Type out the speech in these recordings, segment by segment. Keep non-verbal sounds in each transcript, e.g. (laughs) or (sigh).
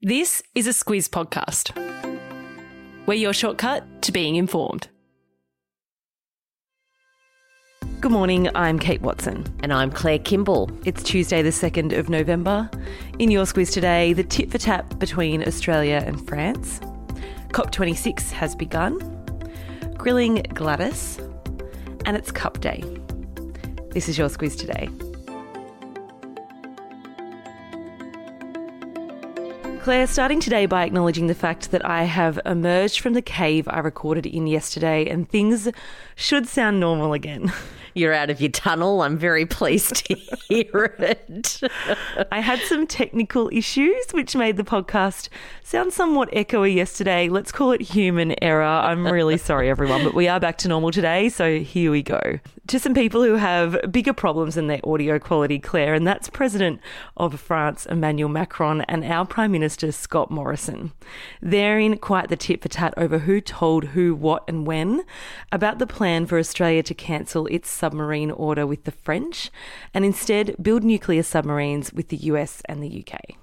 This is a Squiz podcast. We're your shortcut to being informed. Good morning, I'm Kate Walton. And I'm Claire Kimball. It's Tuesday, the 2nd of November. In your Squiz today, the tit for tat between Australia and France. COP26 has begun. Grilling Gladys. And it's Cup Day. This is your Squiz today. Claire, starting today by acknowledging the fact that I have emerged from the cave I recorded in yesterday and things should sound normal again. (laughs) You're out of your tunnel. I'm very pleased to hear it. I had some technical issues which made the podcast sound somewhat echoey yesterday. Let's call it human error. I'm really sorry, everyone, but we are back to normal today, so here we go. To some people who have bigger problems than their audio quality, Claire, and that's President of France, Emmanuel Macron, and our Prime Minister, Scott Morrison. They're in quite the tit for tat over who told who, what, and when about the plan for Australia to cancel its submarine order with the French and instead build nuclear submarines with the US and the UK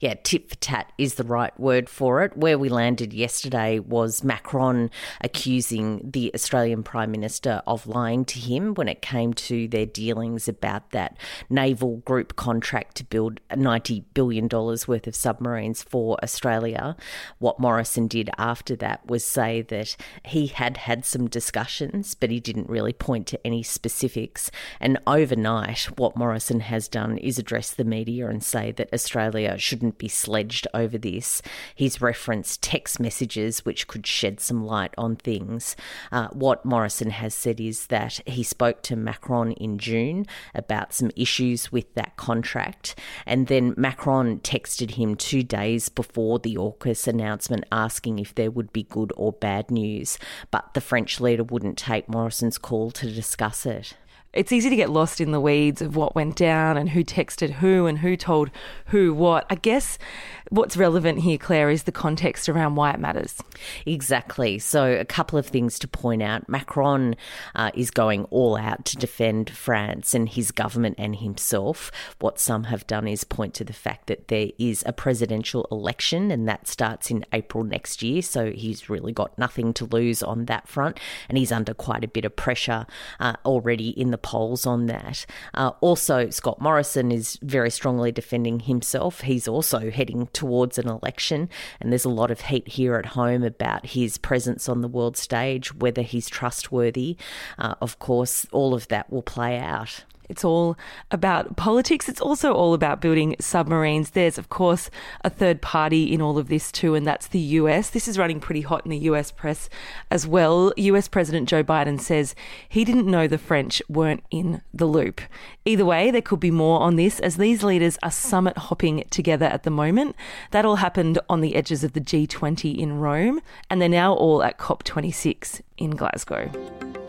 yeah, tit for tat is the right word for it. Where we landed yesterday was Macron accusing the Australian Prime Minister of lying to him when it came to their dealings about that naval group contract to build $90 billion worth of submarines for Australia. What Morrison did after that was say that he had had some discussions, but he didn't really point to any specifics. And overnight, what Morrison has done is address the media and say that Australia should shouldn't be sledged over this. He's referenced text messages which could shed some light on things. Uh, what Morrison has said is that he spoke to Macron in June about some issues with that contract, and then Macron texted him two days before the AUKUS announcement asking if there would be good or bad news, but the French leader wouldn't take Morrison's call to discuss it it's easy to get lost in the weeds of what went down and who texted who and who told who what. I guess what's relevant here, Claire, is the context around why it matters. Exactly. So, a couple of things to point out. Macron uh, is going all out to defend France and his government and himself. What some have done is point to the fact that there is a presidential election and that starts in April next year. So, he's really got nothing to lose on that front. And he's under quite a bit of pressure uh, already in the polls on that. Uh, also, Scott Morrison is very strongly defending himself. He's also heading towards an election, and there's a lot of heat here at home about his presence on the world stage, whether he's trustworthy. Uh, of course, all of that will play out. It's all about politics. It's also all about building submarines. There's, of course, a third party in all of this too, and that's the US. This is running pretty hot in the US press as well. US President Joe Biden says he didn't know the French weren't in the loop. Either way, there could be more on this as these leaders are summit hopping together at the moment. That all happened on the edges of the G20 in Rome, and they're now all at COP26 in Glasgow.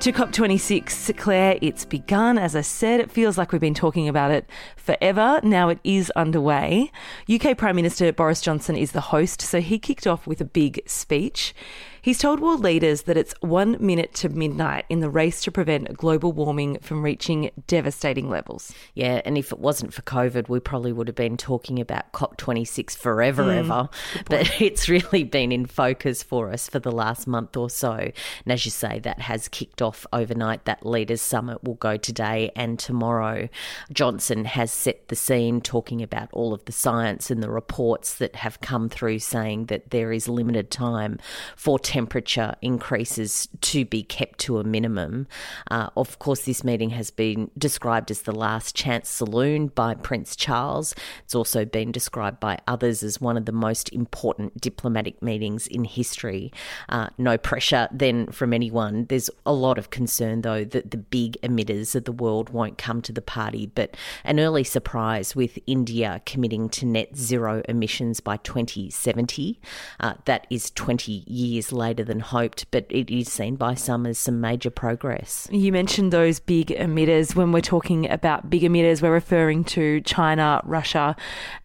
To COP26, Claire, it's begun. As I said, it feels like we've been talking about it forever. Now it is underway. UK Prime Minister Boris Johnson is the host, so he kicked off with a big speech. He's told world leaders that it's one minute to midnight in the race to prevent global warming from reaching devastating levels. Yeah, and if it wasn't for COVID, we probably would have been talking about COP26 forever, mm, ever. (laughs) But it's really been in focus for us for the last month or so. And as you say, that has kicked off overnight. That Leaders Summit will go today and tomorrow. Johnson has set the scene, talking about all of the science and the reports that have come through saying that there is limited time for temperature increases to be kept to a minimum. Uh, of course, this meeting has been described as the last chance saloon by Prince Charles. It's also been described by others as one of the most important diplomatic meetings in history. Uh, no pressure then from anyone. There's a lot of concern, though, that the big emitters of the world won't come to the party, but an early surprise with India committing to net zero emissions by 2070. Uh, that is 20 years later than hoped, but it is seen by some as some major progress. You mentioned those big emitters. When we're talking about big emitters, we're referring to China, Russia,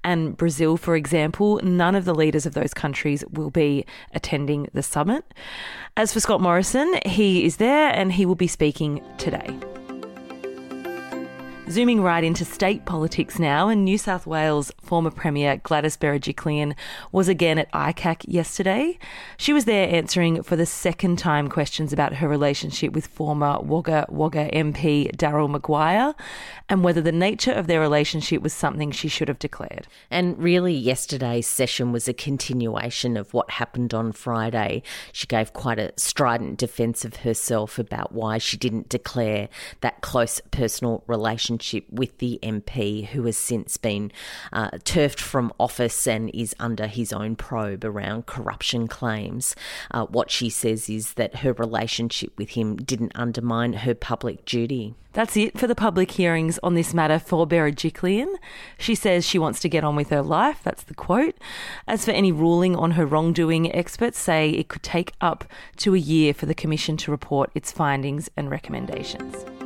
and Brazil, for example. None of the leaders of those countries will be attending the summit. As for Scott Morrison, he is there and he will be speaking today. Zooming right into state politics now, and New South Wales former Premier Gladys Berejiklian was again at ICAC yesterday. She was there answering for the second time questions about her relationship with former Wagga Wagga MP Daryl Maguire and whether the nature of their relationship was something she should have declared. And really, yesterday's session was a continuation of what happened on Friday. She gave quite a strident defence of herself about why she didn't declare that close personal relationship relationship with the MP, who has since been uh, turfed from office and is under his own probe around corruption claims. Uh, what she says is that her relationship with him didn't undermine her public duty. That's it for the public hearings on this matter for Berejiklian. She says she wants to get on with her life. That's the quote. As for any ruling on her wrongdoing, experts say it could take up to a year for the Commission to report its findings and recommendations.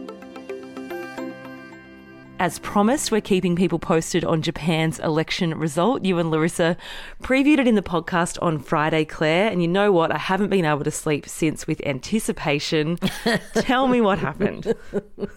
As promised, we're keeping people posted on Japan's election result. You and Larissa previewed it in the podcast on Friday, Claire. And you know what? I haven't been able to sleep since with anticipation. (laughs) Tell me what happened.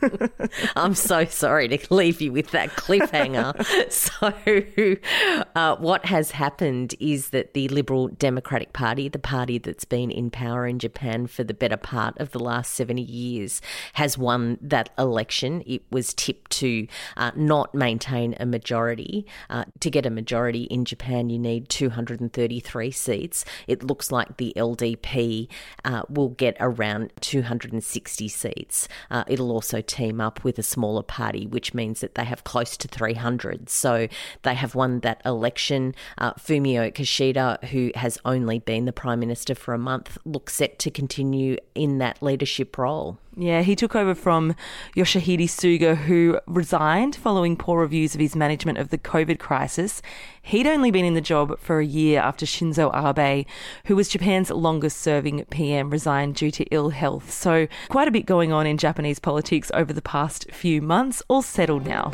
(laughs) I'm so sorry to leave you with that cliffhanger. (laughs) so, uh, what has happened is that the Liberal Democratic Party, the party that's been in power in Japan for the better part of the last 70 years, has won that election. It was tipped to uh, not maintain a majority. Uh, to get a majority in Japan, you need 233 seats. It looks like the LDP uh, will get around 260 seats. Uh, it'll also team up with a smaller party, which means that they have close to 300. So they have won that election. Uh, Fumio Kishida, who has only been the Prime Minister for a month, looks set to continue in that leadership role. Yeah, he took over from Yoshihide Suga, who resigned following poor reviews of his management of the COVID crisis. He'd only been in the job for a year after Shinzo Abe, who was Japan's longest serving PM, resigned due to ill health. So, quite a bit going on in Japanese politics over the past few months, all settled now.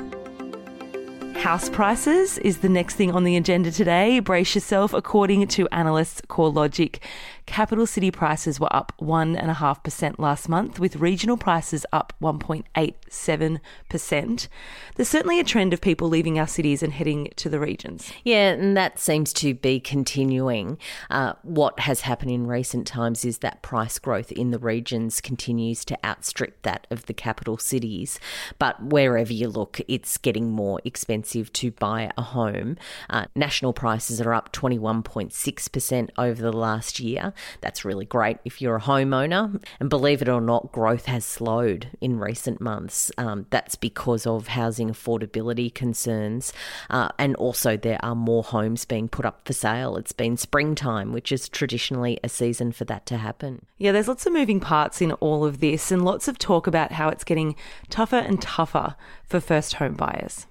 House prices is the next thing on the agenda today. Brace yourself. According to analysts CoreLogic, capital city prices were up 1.5% last month, with regional prices up 1.87%. There's certainly a trend of people leaving our cities and heading to the regions. Yeah, and that seems to be continuing. Uh, what has happened in recent times is that price growth in the regions continues to outstrip that of the capital cities. But wherever you look, it's getting more expensive to buy a home. Uh, national prices are up 21.6% over the last year. That's really great if you're a homeowner. And believe it or not, growth has slowed in recent months. Um, that's because of housing affordability concerns. Uh, and also, there are more homes being put up for sale. It's been springtime, which is traditionally a season for that to happen. Yeah, there's lots of moving parts in all of this, and lots of talk about how it's getting tougher and tougher for first home buyers.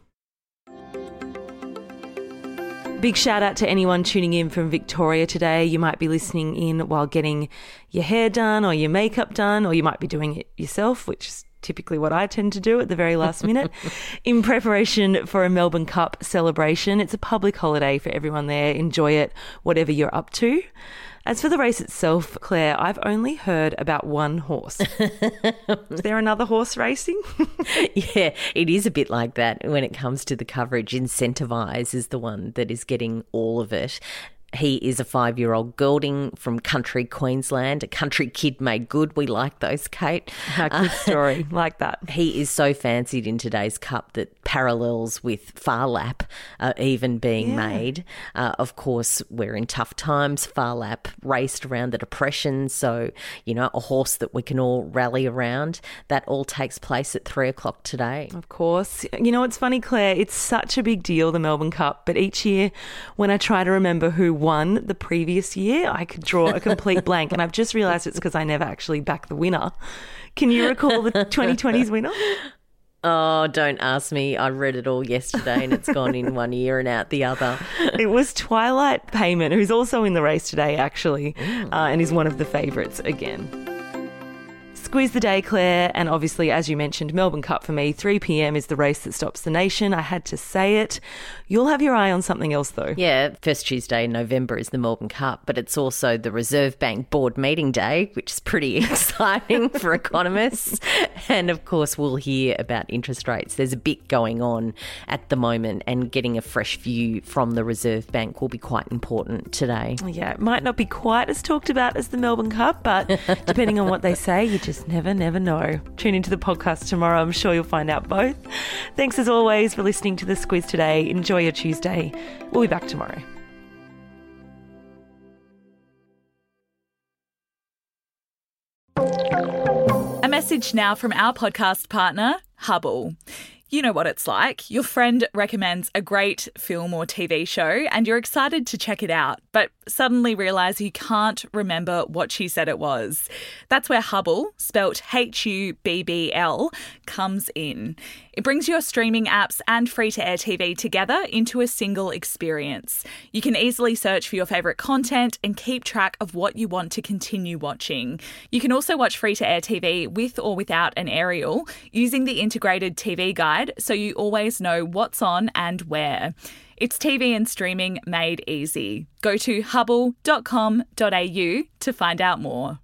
Big shout out to anyone tuning in from Victoria today. You might be listening in while getting your hair done or your makeup done, or you might be doing it yourself, which is typically what I tend to do at the very last minute (laughs) in preparation for a Melbourne Cup celebration. It's a public holiday for everyone there. Enjoy it, whatever you're up to. As for the race itself, Claire, I've only heard about one horse. is there another horse racing? (laughs) yeah, it is a bit like that when it comes to the coverage. Incentivise is the one that is getting all of it. He is a five year old gelding from country Queensland, a country kid made good. We like those, Kate. A good uh, story. (laughs) like that. He is so fancied in today's Cup that parallels with Farlap Lap are even being yeah. made. Uh, of course, we're in tough times. Phar Lap raced around the Depression, so, you know, a horse that we can all rally around. That all takes place at three o'clock today. Of course. You know, it's funny, Claire, it's such a big deal, the Melbourne Cup, but each year when I try to remember who won the previous year, I could draw a complete blank. And I've just realised it's because I never actually backed the winner. Can you recall the 2020's winner? Oh, don't ask me. I read it all yesterday and it's gone in one ear and out the other. It was Twilight Payment, who's also in the race today, actually, uh, and is one of the favourites again. Squiz the day, Claire. And obviously, as you mentioned, Melbourne Cup for me, 3 p.m. is the race that stops the nation. I had to say it. You'll have your eye on something else, though. Yeah, first Tuesday in November is the Melbourne Cup, but it's also the Reserve Bank Board meeting day, which is pretty (laughs) exciting for economists. (laughs) And of course, we'll hear about interest rates. There's a bit going on at the moment, and getting a fresh view from the Reserve Bank will be quite important today. Yeah, it might not be quite as talked about as the Melbourne Cup, but (laughs) depending on what they say, you just never, never know. Tune into the podcast tomorrow. I'm sure you'll find out both. Thanks as always for listening to the Squiz today. Enjoy your Tuesday. We'll be back tomorrow. A message now from our podcast partner, Hubble. You know what it's like. Your friend recommends a great film or TV show and you're excited to check it out, but suddenly realize you can't remember what she said it was. That's where Hubble, spelt H U B B L, comes in. It brings your streaming apps and free to air TV together into a single experience. You can easily search for your favourite content and keep track of what you want to continue watching. You can also watch free to air TV with or without an aerial using the integrated TV guide so you always know what's on and where. It's TV and streaming made easy. Go to hubble.com.au to find out more.